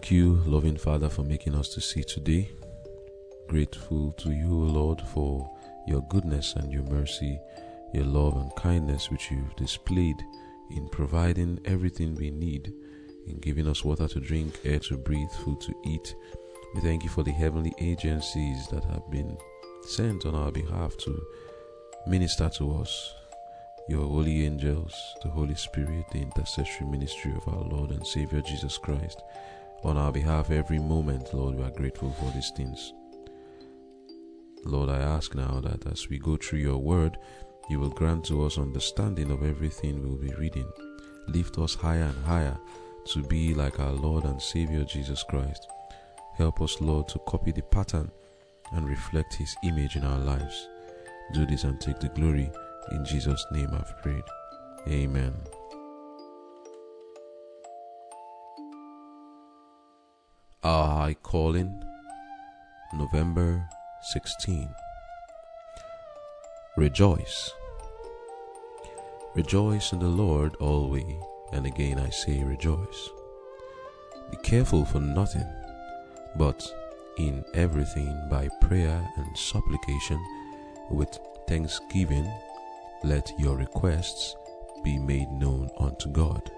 Thank you, loving Father, for making us to see today. Grateful to you, Lord, for your goodness and your mercy, your love and kindness which you've displayed in providing everything we need, in giving us water to drink, air to breathe, food to eat. We thank you for the heavenly agencies that have been sent on our behalf to minister to us. Your holy angels, the Holy Spirit, the intercessory ministry of our Lord and Savior Jesus Christ on our behalf every moment, Lord. We are grateful for these things. Lord, I ask now that as we go through your word, you will grant to us understanding of everything we'll be reading. Lift us higher and higher to be like our Lord and Savior Jesus Christ. Help us, Lord, to copy the pattern and reflect His image in our lives. Do this and take the glory. In Jesus' name I've prayed. Amen. Our High Calling, November 16. Rejoice. Rejoice in the Lord always, and again I say rejoice. Be careful for nothing, but in everything by prayer and supplication with thanksgiving let your requests be made known unto God.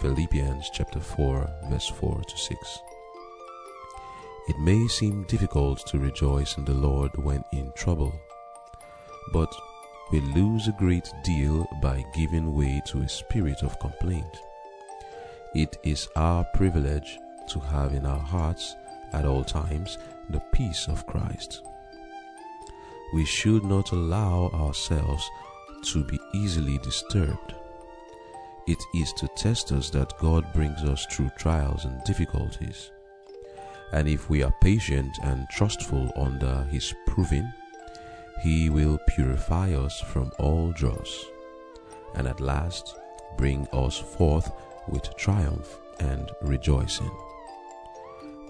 Philippians chapter 4 verse 4 to 6. It may seem difficult to rejoice in the Lord when in trouble, but we lose a great deal by giving way to a spirit of complaint. It is our privilege to have in our hearts at all times the peace of Christ. We should not allow ourselves to be easily disturbed. It is to test us that God brings us through trials and difficulties. And if we are patient and trustful under His proving, He will purify us from all dross, and at last bring us forth with triumph and rejoicing.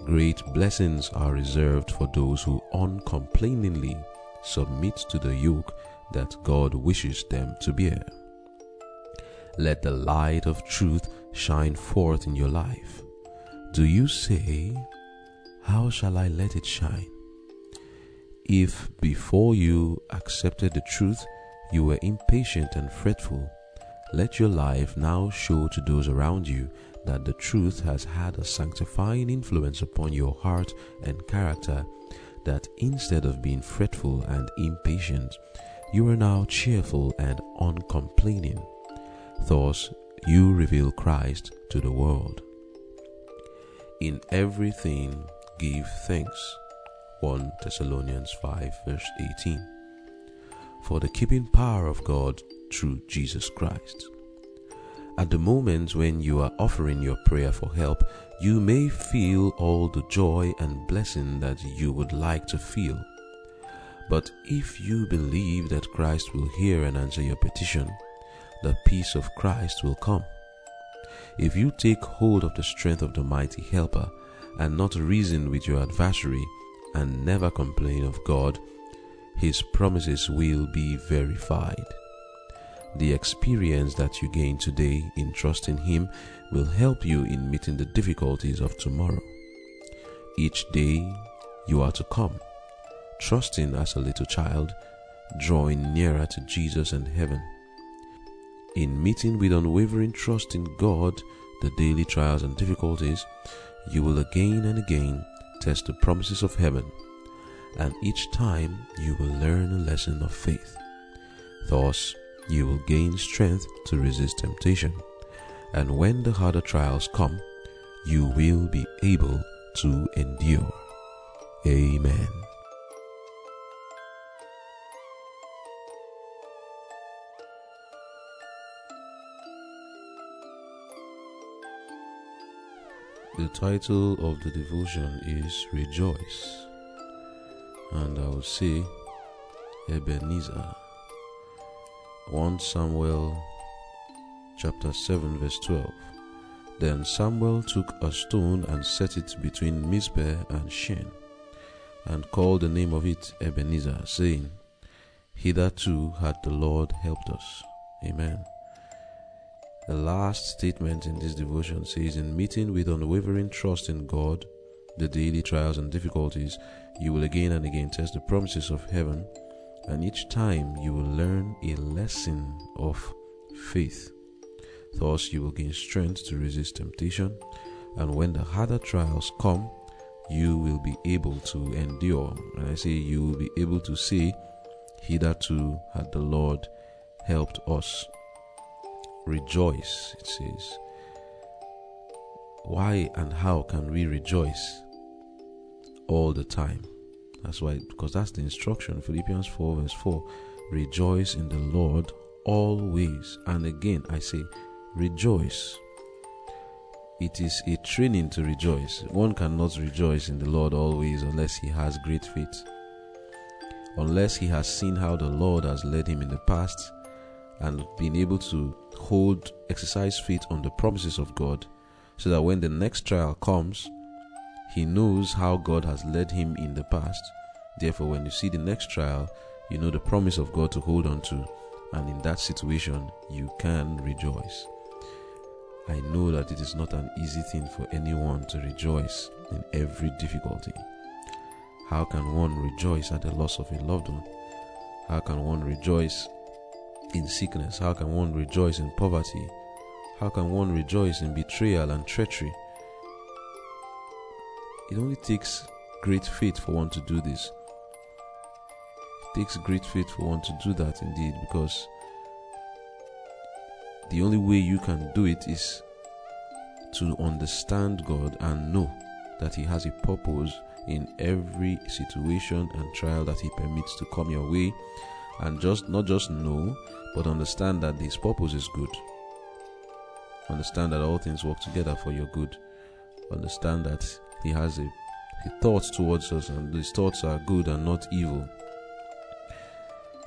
Great blessings are reserved for those who uncomplainingly submit to the yoke that God wishes them to bear. Let the light of truth shine forth in your life. Do you say, How shall I let it shine? If before you accepted the truth, you were impatient and fretful, let your life now show to those around you that the truth has had a sanctifying influence upon your heart and character, that instead of being fretful and impatient, you are now cheerful and uncomplaining. Thus, you reveal Christ to the world. In everything, give thanks. 1 Thessalonians 5, verse 18. For the keeping power of God through Jesus Christ. At the moment when you are offering your prayer for help, you may feel all the joy and blessing that you would like to feel. But if you believe that Christ will hear and answer your petition, the peace of Christ will come. If you take hold of the strength of the mighty helper and not reason with your adversary and never complain of God, his promises will be verified. The experience that you gain today in trusting Him will help you in meeting the difficulties of tomorrow. Each day you are to come, trusting as a little child, drawing nearer to Jesus and heaven. In meeting with unwavering trust in God, the daily trials and difficulties, you will again and again test the promises of heaven, and each time you will learn a lesson of faith. Thus, you will gain strength to resist temptation. And when the harder trials come, you will be able to endure. Amen. The title of the devotion is Rejoice, and I will say Ebenezer. 1 Samuel chapter 7 verse 12 Then Samuel took a stone and set it between Mizpeh and Shen and called the name of it Ebenezer saying Hitherto had the Lord helped us. Amen The last statement in this devotion says, In meeting with unwavering trust in God, the daily trials and difficulties, you will again and again test the promises of heaven, and each time you will learn a lesson of faith. Thus, you will gain strength to resist temptation, and when the harder trials come, you will be able to endure. And I say, you will be able to say, Hitherto had the Lord helped us. Rejoice, it says. Why and how can we rejoice all the time? That's why, because that's the instruction. Philippians 4, verse 4 Rejoice in the Lord always. And again, I say, rejoice. It is a training to rejoice. One cannot rejoice in the Lord always unless he has great faith. Unless he has seen how the Lord has led him in the past and being able to hold, exercise faith on the promises of God, so that when the next trial comes, he knows how God has led him in the past. Therefore, when you see the next trial, you know the promise of God to hold on to, and in that situation, you can rejoice. I know that it is not an easy thing for anyone to rejoice in every difficulty. How can one rejoice at the loss of a loved one? How can one rejoice in sickness? How can one rejoice in poverty? How can one rejoice in betrayal and treachery? It only takes great faith for one to do this. It takes great faith for one to do that indeed because the only way you can do it is to understand God and know that He has a purpose in every situation and trial that He permits to come your way, and just not just know, but understand that His purpose is good. Understand that all things work together for your good. Understand that He has a, a thoughts towards us, and His thoughts are good and not evil.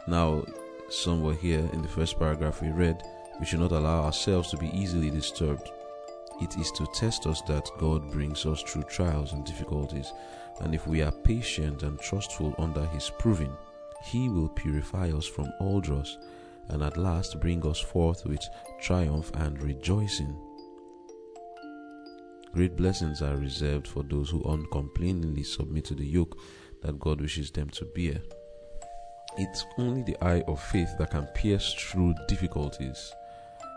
Now, somewhere here in the first paragraph we read, we should not allow ourselves to be easily disturbed. It is to test us that God brings us through trials and difficulties, and if we are patient and trustful under His proving, He will purify us from all dross and at last bring us forth with triumph and rejoicing. Great blessings are reserved for those who uncomplainingly submit to the yoke that God wishes them to bear. It's only the eye of faith that can pierce through difficulties.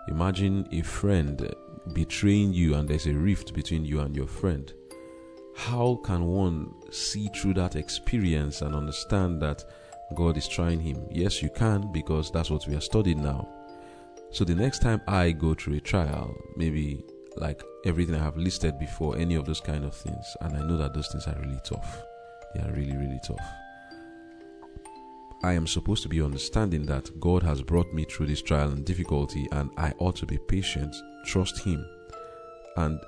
Imagine a friend betraying you and there's a rift between you and your friend. How can one see through that experience and understand that God is trying him? Yes, you can because that's what we are studying now. So the next time I go through a trial, maybe like everything I have listed before, any of those kind of things, and I know that those things are really tough. They are really, really tough. I am supposed to be understanding that God has brought me through this trial and difficulty, and I ought to be patient, trust Him, and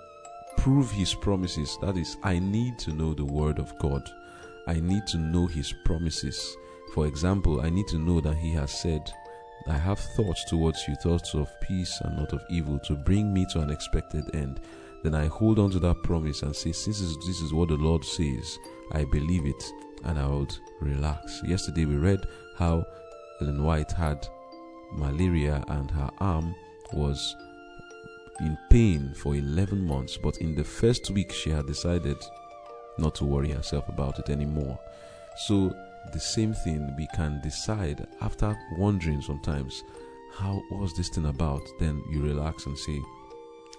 prove His promises. That is, I need to know the Word of God. I need to know His promises. For example, I need to know that He has said, I have thoughts towards you, thoughts of peace and not of evil, to bring me to an expected end. Then I hold on to that promise and say, Since this is what the Lord says, I believe it and I would relax. Yesterday we read how Ellen White had malaria and her arm was in pain for 11 months, but in the first week she had decided not to worry herself about it anymore. So, the same thing we can decide after wondering sometimes, how was this thing about? Then you relax and say,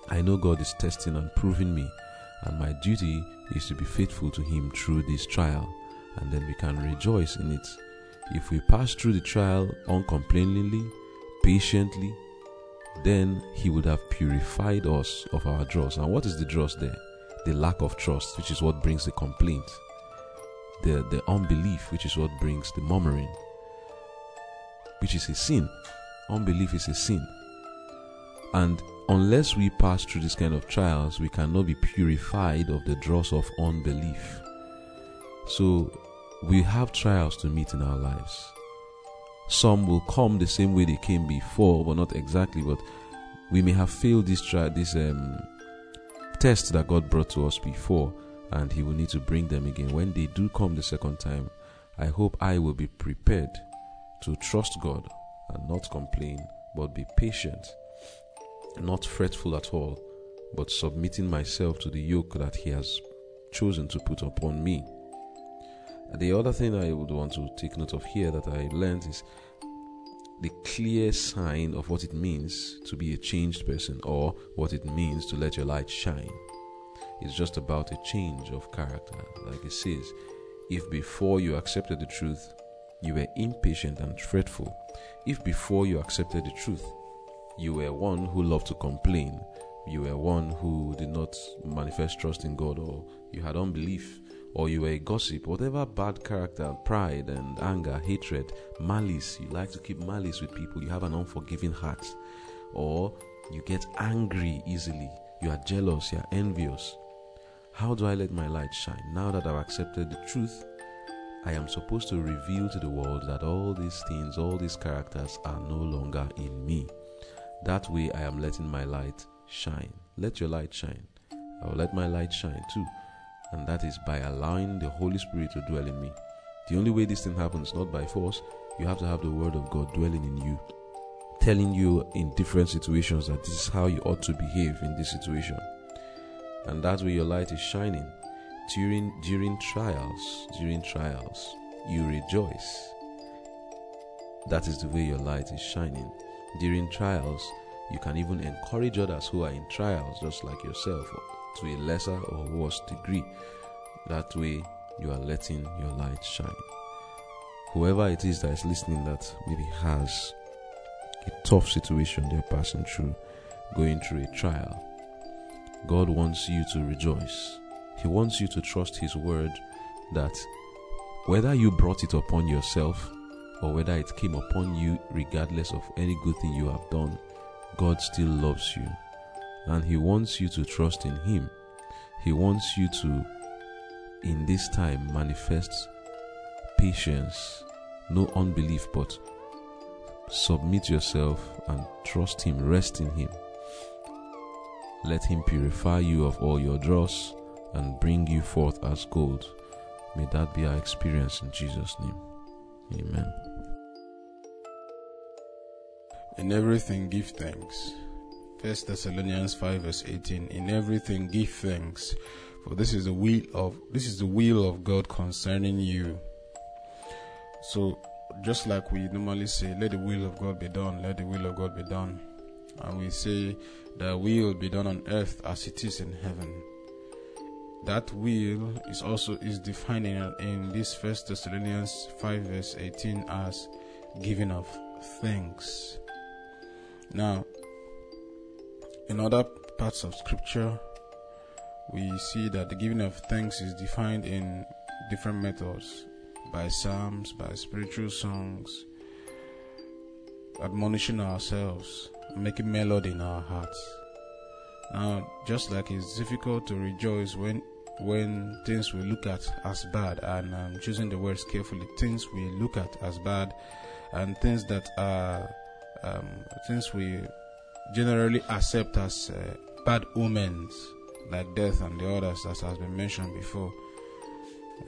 I know God is testing and proving me, and my duty is to be faithful to Him through this trial and then we can rejoice in it. If we pass through the trial uncomplainingly, patiently, then He would have purified us of our dross. And what is the dross there? The lack of trust, which is what brings the complaint, the, the unbelief, which is what brings the murmuring, which is a sin. Unbelief is a sin. And unless we pass through this kind of trials, we cannot be purified of the dross of unbelief. So we have trials to meet in our lives. Some will come the same way they came before, but not exactly. But we may have failed this try this um, test that God brought to us before, and He will need to bring them again. When they do come the second time, I hope I will be prepared to trust God and not complain, but be patient not fretful at all, but submitting myself to the yoke that He has chosen to put upon me. The other thing I would want to take note of here that I learned is the clear sign of what it means to be a changed person or what it means to let your light shine. It's just about a change of character. Like it says, if before you accepted the truth, you were impatient and fretful, if before you accepted the truth, you were one who loved to complain, you were one who did not manifest trust in God, or you had unbelief, or you were a gossip, whatever bad character, pride and anger, hatred, malice, you like to keep malice with people, you have an unforgiving heart, or you get angry easily, you are jealous, you are envious. How do I let my light shine? Now that I've accepted the truth, I am supposed to reveal to the world that all these things, all these characters are no longer in me. That way, I am letting my light shine. Let your light shine. I will let my light shine too. And that is by allowing the Holy Spirit to dwell in me. The only way this thing happens, not by force, you have to have the Word of God dwelling in you, telling you in different situations that this is how you ought to behave in this situation. And that way your light is shining. During during trials, during trials, you rejoice. That is the way your light is shining. During trials, you can even encourage others who are in trials, just like yourself, to a lesser or worse degree. That way, you are letting your light shine. Whoever it is that is listening that maybe has a tough situation they're passing through, going through a trial, God wants you to rejoice. He wants you to trust His word that whether you brought it upon yourself or whether it came upon you, regardless of any good thing you have done, God still loves you. And He wants you to trust in Him. He wants you to, in this time, manifest patience, no unbelief, but submit yourself and trust Him, rest in Him. Let Him purify you of all your dross and bring you forth as gold. May that be our experience in Jesus' name. Amen. In everything give thanks. First Thessalonians 5 verse 18. In everything give thanks, for this is the will of this is the will of God concerning you. So just like we normally say, let the will of God be done, let the will of God be done. And we say the will be done on earth as it is in heaven. That will is also is defined in, in this first Thessalonians 5 verse 18 as giving of thanks. Now, in other parts of scripture, we see that the giving of thanks is defined in different methods by psalms, by spiritual songs, admonishing ourselves, making melody in our hearts. Now, just like it's difficult to rejoice when when things we look at as bad, and I'm choosing the words carefully, things we look at as bad, and things that are um, things we generally accept as uh, bad omens, like death and the others, as has been mentioned before.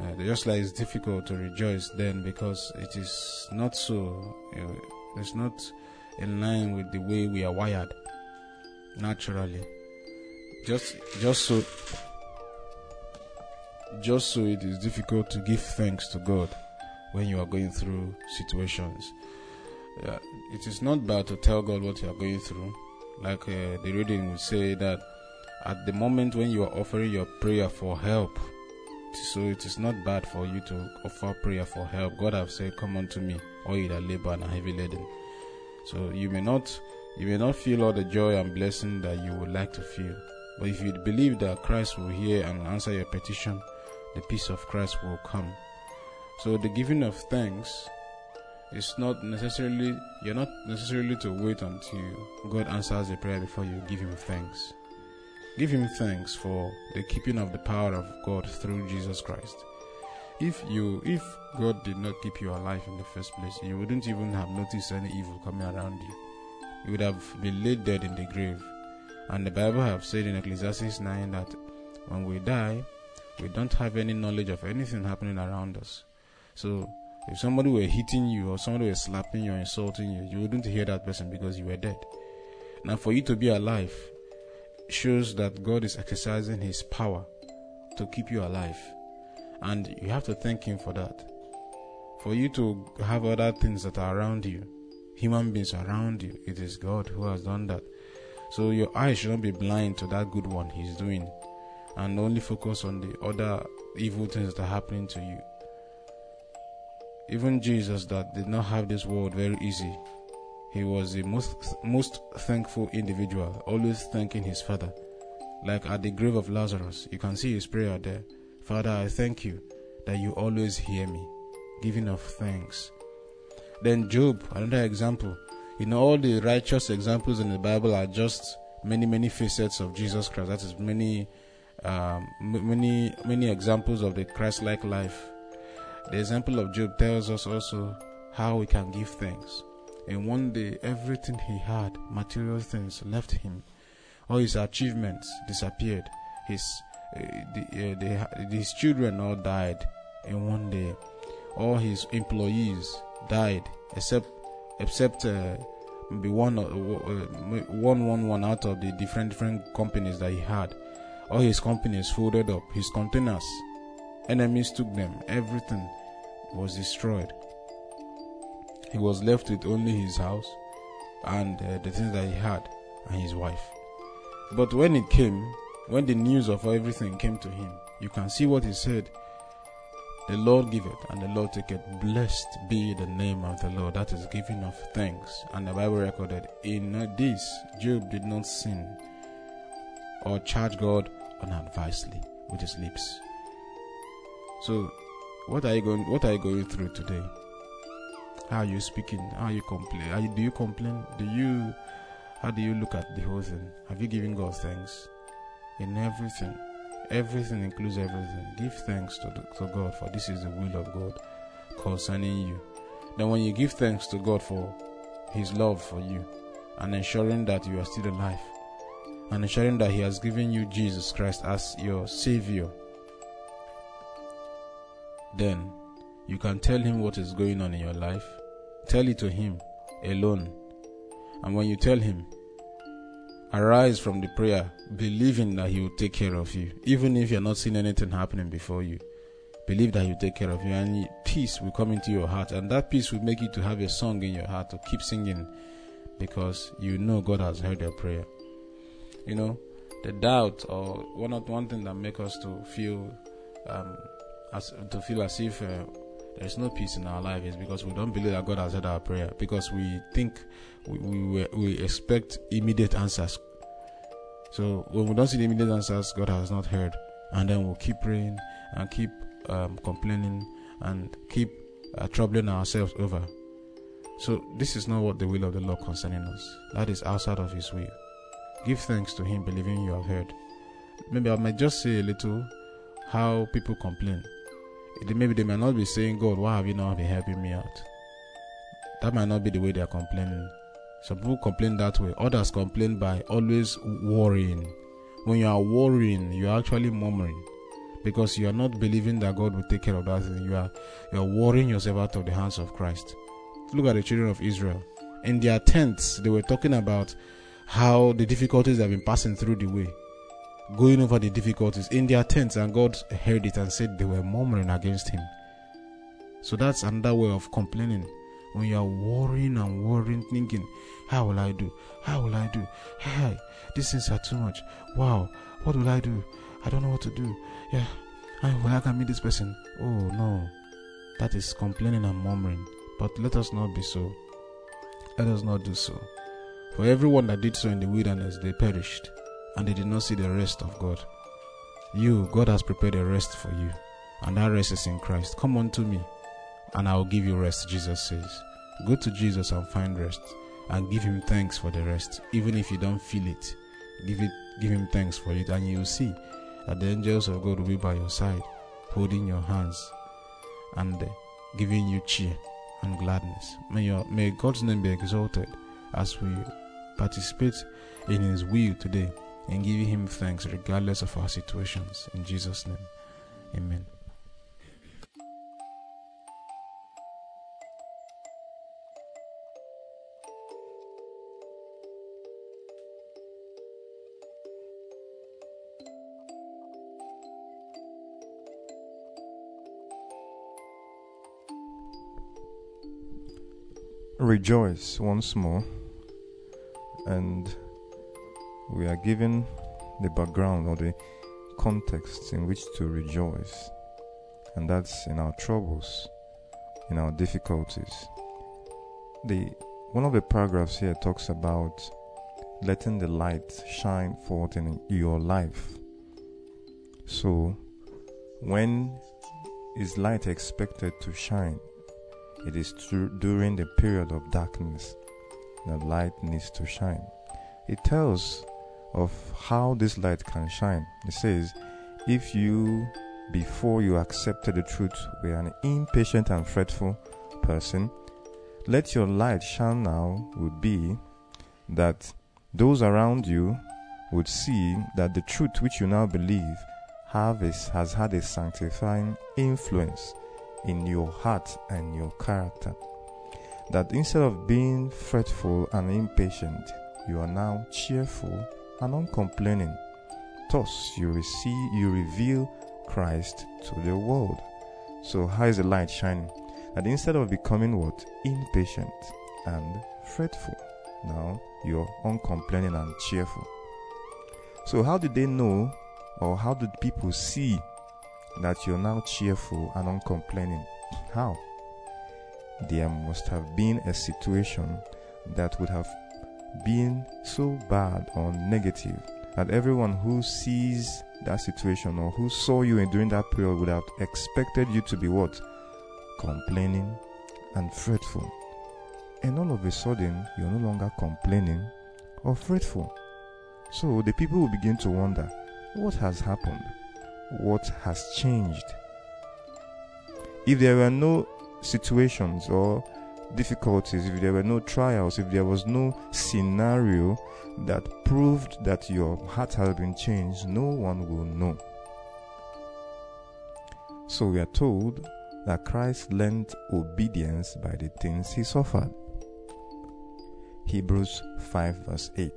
Uh, just like it's difficult to rejoice then because it is not so, you know, it's not in line with the way we are wired naturally. Just, just so, just so it is difficult to give thanks to God when you are going through situations. Yeah, it is not bad to tell God what you are going through. Like uh, the reading would say that at the moment when you are offering your prayer for help, so it is not bad for you to offer prayer for help. God have said, "Come unto me, all you that labor and are heavy laden." So you may not, you may not feel all the joy and blessing that you would like to feel, but if you believe that Christ will hear and answer your petition, the peace of Christ will come. So the giving of thanks is not necessarily you're not necessarily to wait until God answers the prayer before you give him thanks. Give him thanks for the keeping of the power of God through Jesus Christ. If you if God did not keep you alive in the first place, you wouldn't even have noticed any evil coming around you. You would have been laid dead in the grave. And the Bible have said in Ecclesiastes 9 that when we die, we don't have any knowledge of anything happening around us. So if somebody were hitting you or somebody were slapping you or insulting you, you wouldn't hear that person because you were dead. Now, for you to be alive shows that God is exercising His power to keep you alive. And you have to thank Him for that. For you to have other things that are around you, human beings around you, it is God who has done that. So your eyes should not be blind to that good one He's doing and only focus on the other evil things that are happening to you. Even Jesus, that did not have this world very easy, he was the most most thankful individual, always thanking his Father. Like at the grave of Lazarus, you can see his prayer there. Father, I thank you that you always hear me, giving of thanks. Then Job, another example. You know, all the righteous examples in the Bible are just many, many facets of Jesus Christ. That is many, um, many, many examples of the Christ-like life. The example of Job tells us also how we can give thanks. And one day, everything he had, material things, left him. All his achievements disappeared. His the, uh, the, his children all died in one day. All his employees died, except except uh, maybe one, uh, one one one out of the different different companies that he had. All his companies folded up. His containers, enemies took them. Everything was destroyed. He was left with only his house and uh, the things that he had and his wife. But when it came, when the news of everything came to him, you can see what he said. The Lord giveth and the Lord taketh. Blessed be the name of the Lord. That is giving of thanks. And the Bible recorded in this, Job did not sin or charge God unadvisedly with his lips. So, what are you going? What are you going through today? How are you speaking? How you complain? Are you, do you complain? Do you? How do you look at the whole thing? Have you given God thanks in everything? Everything includes everything. Give thanks to, the, to God, for this is the will of God concerning you. Then, when you give thanks to God for His love for you and ensuring that you are still alive, and ensuring that He has given you Jesus Christ as your Savior, then you can tell Him what is going on in your life Tell it to Him alone. And when you tell Him, arise from the prayer, believing that He will take care of you, even if you're not seeing anything happening before you. Believe that He will take care of you, and peace will come into your heart, and that peace will make you to have a song in your heart to keep singing, because you know God has heard your prayer. You know, the doubt or one one thing that make us to feel um, as to feel as if uh, there's no peace in our life is because we don't believe that God has heard our prayer because we think we, we, we expect immediate answers. So when we don't see the immediate answers, God has not heard, and then we'll keep praying and keep um, complaining and keep uh, troubling ourselves over. So this is not what the will of the Lord concerning us. That is outside of His will. Give thanks to Him, believing you have heard. Maybe I might just say a little how people complain maybe they might not be saying, God, why have you not been helping me out? That might not be the way they are complaining. Some people complain that way. Others complain by always worrying. When you are worrying, you are actually murmuring because you are not believing that God will take care of that thing. You are you are worrying yourself out of the hands of Christ. Look at the children of Israel. In their tents, they were talking about how the difficulties they've been passing through the way going over the difficulties in their tents, and God heard it and said they were murmuring against Him. So that's another way of complaining. When you are worrying and worrying, thinking, How will I do? How will I do? Hey, these things are too much. Wow, what will I do? I don't know what to do. Yeah, I will I can meet this person. Oh no, that is complaining and murmuring. But let us not be so. Let us not do so. For everyone that did so in the wilderness, they perished and they did not see the rest of God. You, God has prepared a rest for you, and that rest is in Christ. Come unto me, and I will give you rest, Jesus says. Go to Jesus and find rest, and give him thanks for the rest, even if you don't feel it. Give it, give him thanks for it, and you will see that the angels of God will be by your side, holding your hands, and giving you cheer and gladness. May your may God's name be exalted as we participate in His will today and give Him thanks regardless of our situations. In Jesus' name, Amen. Rejoice once more and we are given the background or the context in which to rejoice, and that's in our troubles, in our difficulties. The one of the paragraphs here talks about letting the light shine forth in your life. So, when is light expected to shine? It is true during the period of darkness that light needs to shine. It tells of how this light can shine. It says, if you, before you accepted the truth, were an impatient and fretful person, let your light shine now would be that those around you would see that the truth which you now believe have has had a sanctifying influence in your heart and your character. That instead of being fretful and impatient, you are now cheerful and uncomplaining. Thus, you receive, you reveal Christ to the world. So, how is the light shining? That instead of becoming what impatient and fretful, now you're uncomplaining and cheerful. So, how do they know, or how do people see that you're now cheerful and uncomplaining? How? There must have been a situation that would have been so bad or negative that everyone who sees that situation or who saw you in during that period would have expected you to be what? Complaining and fretful. And all of a sudden, you're no longer complaining or fretful. So the people will begin to wonder what has happened? What has changed? If there were no situations or difficulties, if there were no trials, if there was no scenario that proved that your heart has been changed, no one will know. So we are told that Christ learned obedience by the things he suffered. Hebrews 5 verse 8.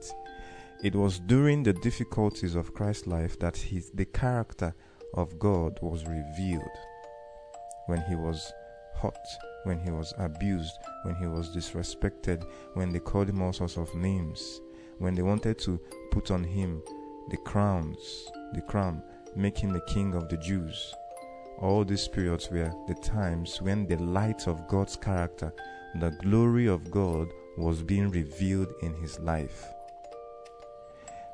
It was during the difficulties of Christ's life that his, the character of God was revealed. When he was when he was abused, when he was disrespected, when they called him all sorts of names, when they wanted to put on him the crowns, the crown, make him the king of the Jews. All these periods were the times when the light of God's character, the glory of God, was being revealed in his life.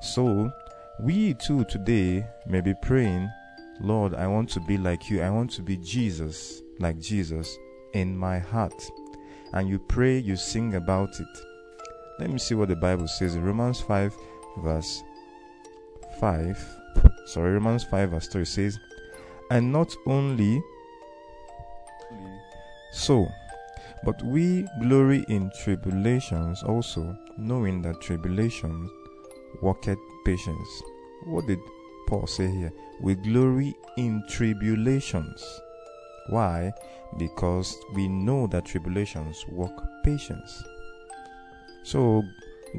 So, we too today may be praying, Lord, I want to be like you. I want to be Jesus, like Jesus, in my heart. And you pray, you sing about it. Let me see what the Bible says in Romans 5, verse 5. Sorry, Romans 5, verse 3 says, And not only so, but we glory in tribulations also, knowing that tribulation worketh patience. What did Paul say here? We glory in tribulations. Why? Because we know that tribulations work patience. So,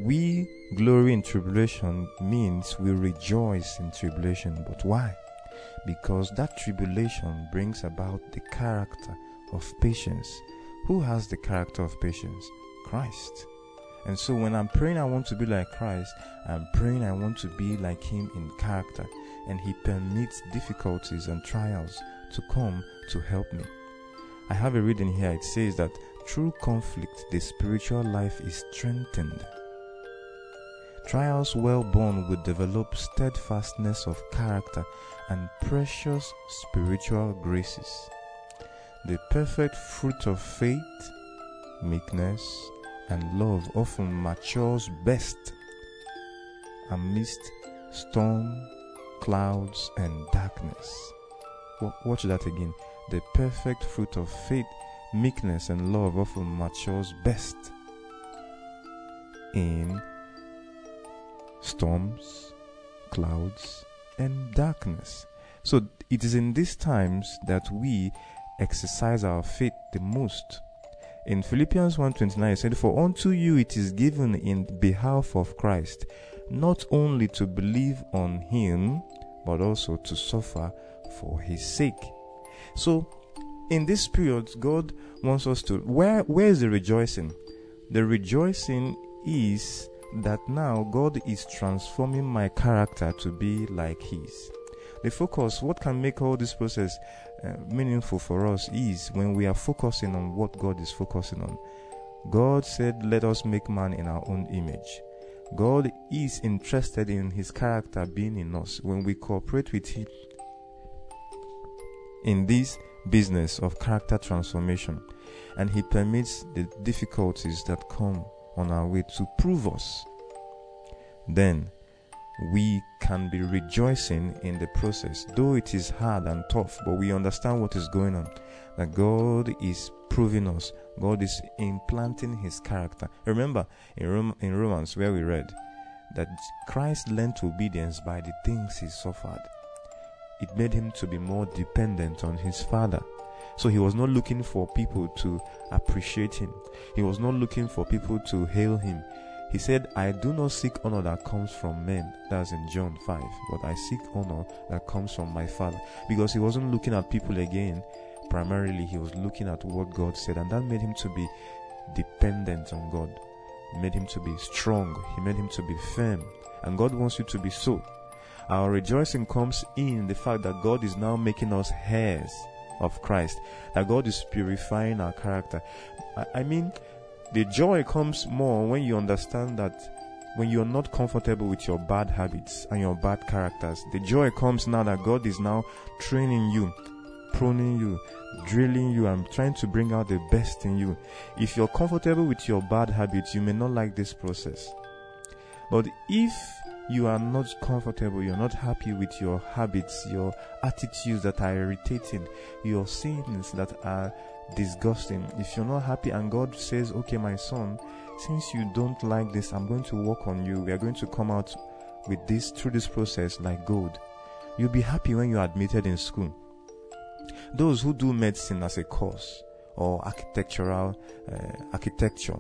we glory in tribulation means we rejoice in tribulation. But why? Because that tribulation brings about the character of patience. Who has the character of patience? Christ. And so when I'm praying, I want to be like Christ, I'm praying, I want to be like Him in character. And He permits difficulties and trials to come to help me. I have a reading here. It says that through conflict, the spiritual life is strengthened. Trials well borne will develop steadfastness of character and precious spiritual graces. The perfect fruit of faith, meekness, and love often matures best amidst storm, clouds, and darkness. Watch that again. The perfect fruit of faith, meekness, and love often matures best in storms, clouds, and darkness. So it is in these times that we exercise our faith the most. In Philippians 1:29 it said for unto you it is given in behalf of Christ not only to believe on him but also to suffer for his sake. So in this period God wants us to where where is the rejoicing? The rejoicing is that now God is transforming my character to be like His. The focus, what can make all this process uh, meaningful for us, is when we are focusing on what God is focusing on. God said, Let us make man in our own image. God is interested in His character being in us. When we cooperate with Him in this business of character transformation, and He permits the difficulties that come on our way to prove us, then we can be rejoicing in the process. Though it is hard and tough, but we understand what is going on. That God is proving us, God is implanting His character. Remember in, Rom- in Romans, where we read that Christ learned obedience by the things He suffered, it made Him to be more dependent on His Father. So he was not looking for people to appreciate him. He was not looking for people to hail him. He said, I do not seek honor that comes from men. That's in John 5. But I seek honor that comes from my Father. Because he wasn't looking at people again. Primarily, he was looking at what God said. And that made him to be dependent on God. It made him to be strong. He made him to be firm. And God wants you to be so. Our rejoicing comes in the fact that God is now making us heirs of Christ. That God is purifying our character. I, I mean, the joy comes more when you understand that when you're not comfortable with your bad habits and your bad characters, the joy comes now that God is now training you, pruning you, drilling you, and trying to bring out the best in you. If you're comfortable with your bad habits, you may not like this process. But if you are not comfortable, you're not happy with your habits, your attitudes that are irritating, your sins that are disgusting. If you're not happy and God says, okay, my son, since you don't like this, I'm going to work on you. We are going to come out with this through this process like gold. You'll be happy when you're admitted in school. Those who do medicine as a course or architectural uh, architecture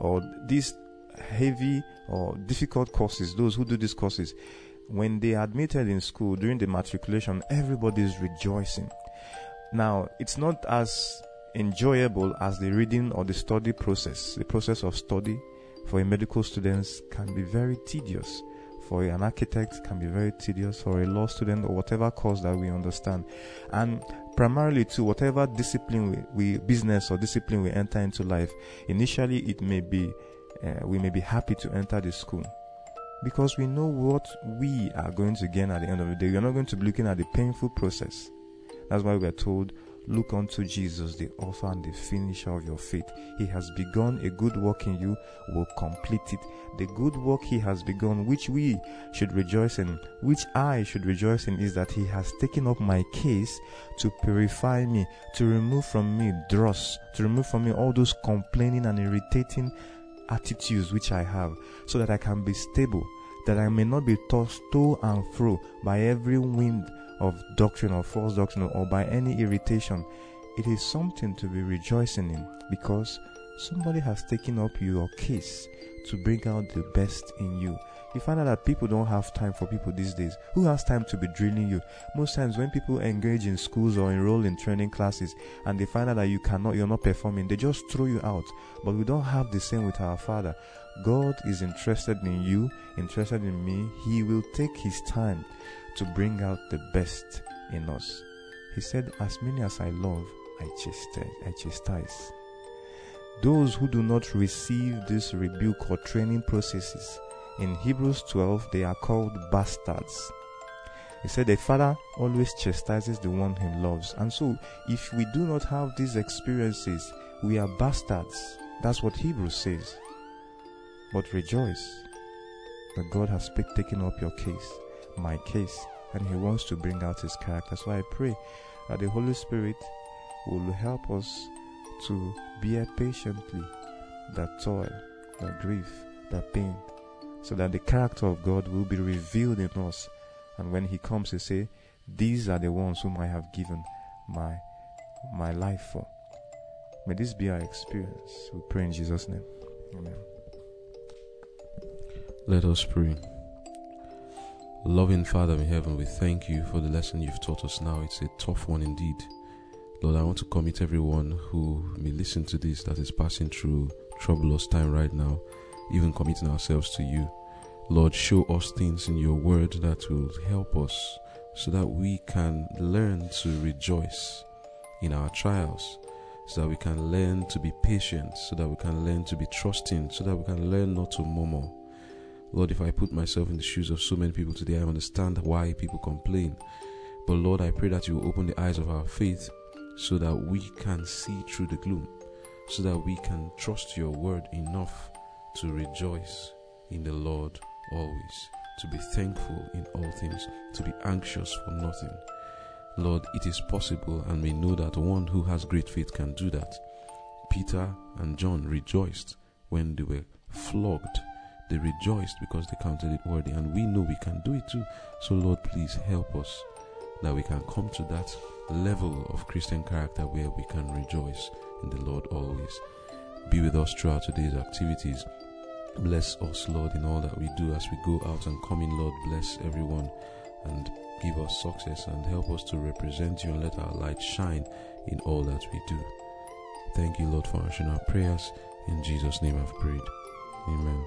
or these heavy or difficult courses, those who do these courses, when they are admitted in school during the matriculation, everybody is rejoicing. Now, it's not as enjoyable as the reading or the study process. The process of study for a medical student can be very tedious. For an architect can be very tedious. For a law student or whatever course that we understand, and primarily to whatever discipline we, we business or discipline we enter into life. Initially, it may be uh, we may be happy to enter the school because we know what we are going to gain at the end of the day. We are not going to be looking at the painful process. That's why we are told Look unto Jesus, the author and the finisher of your faith. He has begun a good work in you, will complete it. The good work he has begun, which we should rejoice in, which I should rejoice in, is that he has taken up my case to purify me, to remove from me dross, to remove from me all those complaining and irritating attitudes which I have, so that I can be stable, that I may not be tossed to and fro by every wind of doctrine or false doctrine or by any irritation, it is something to be rejoicing in because somebody has taken up your case to bring out the best in you. You find out that people don't have time for people these days. Who has time to be drilling you? Most times when people engage in schools or enroll in training classes and they find out that you cannot, you're not performing, they just throw you out. But we don't have the same with our Father. God is interested in you, interested in me. He will take His time to bring out the best in us. He said, As many as I love, I chastise. Those who do not receive this rebuke or training processes, in Hebrews 12, they are called bastards. He said, The father always chastises the one he loves. And so, if we do not have these experiences, we are bastards. That's what Hebrews says. But rejoice that God has taken up your case my case and he wants to bring out his character. So I pray that the Holy Spirit will help us to bear patiently that toil, that grief, that pain, so that the character of God will be revealed in us. And when he comes to say, These are the ones whom I have given my my life for. May this be our experience. We pray in Jesus' name. Amen. Let us pray. Loving Father in heaven, we thank you for the lesson you've taught us now. It's a tough one indeed. Lord, I want to commit everyone who may listen to this that is passing through troublous time right now, even committing ourselves to you. Lord, show us things in your word that will help us so that we can learn to rejoice in our trials, so that we can learn to be patient, so that we can learn to be trusting, so that we can learn not to murmur. Lord, if I put myself in the shoes of so many people today, I understand why people complain. But Lord, I pray that you will open the eyes of our faith so that we can see through the gloom, so that we can trust your word enough to rejoice in the Lord always, to be thankful in all things, to be anxious for nothing. Lord, it is possible, and we know that one who has great faith can do that. Peter and John rejoiced when they were flogged. They rejoiced because they counted it worthy, and we know we can do it too. So, Lord, please help us that we can come to that level of Christian character where we can rejoice in the Lord always. Be with us throughout today's activities. Bless us, Lord, in all that we do as we go out and come in, Lord. Bless everyone and give us success and help us to represent you and let our light shine in all that we do. Thank you, Lord, for answering our prayers. In Jesus' name I've prayed. Amen.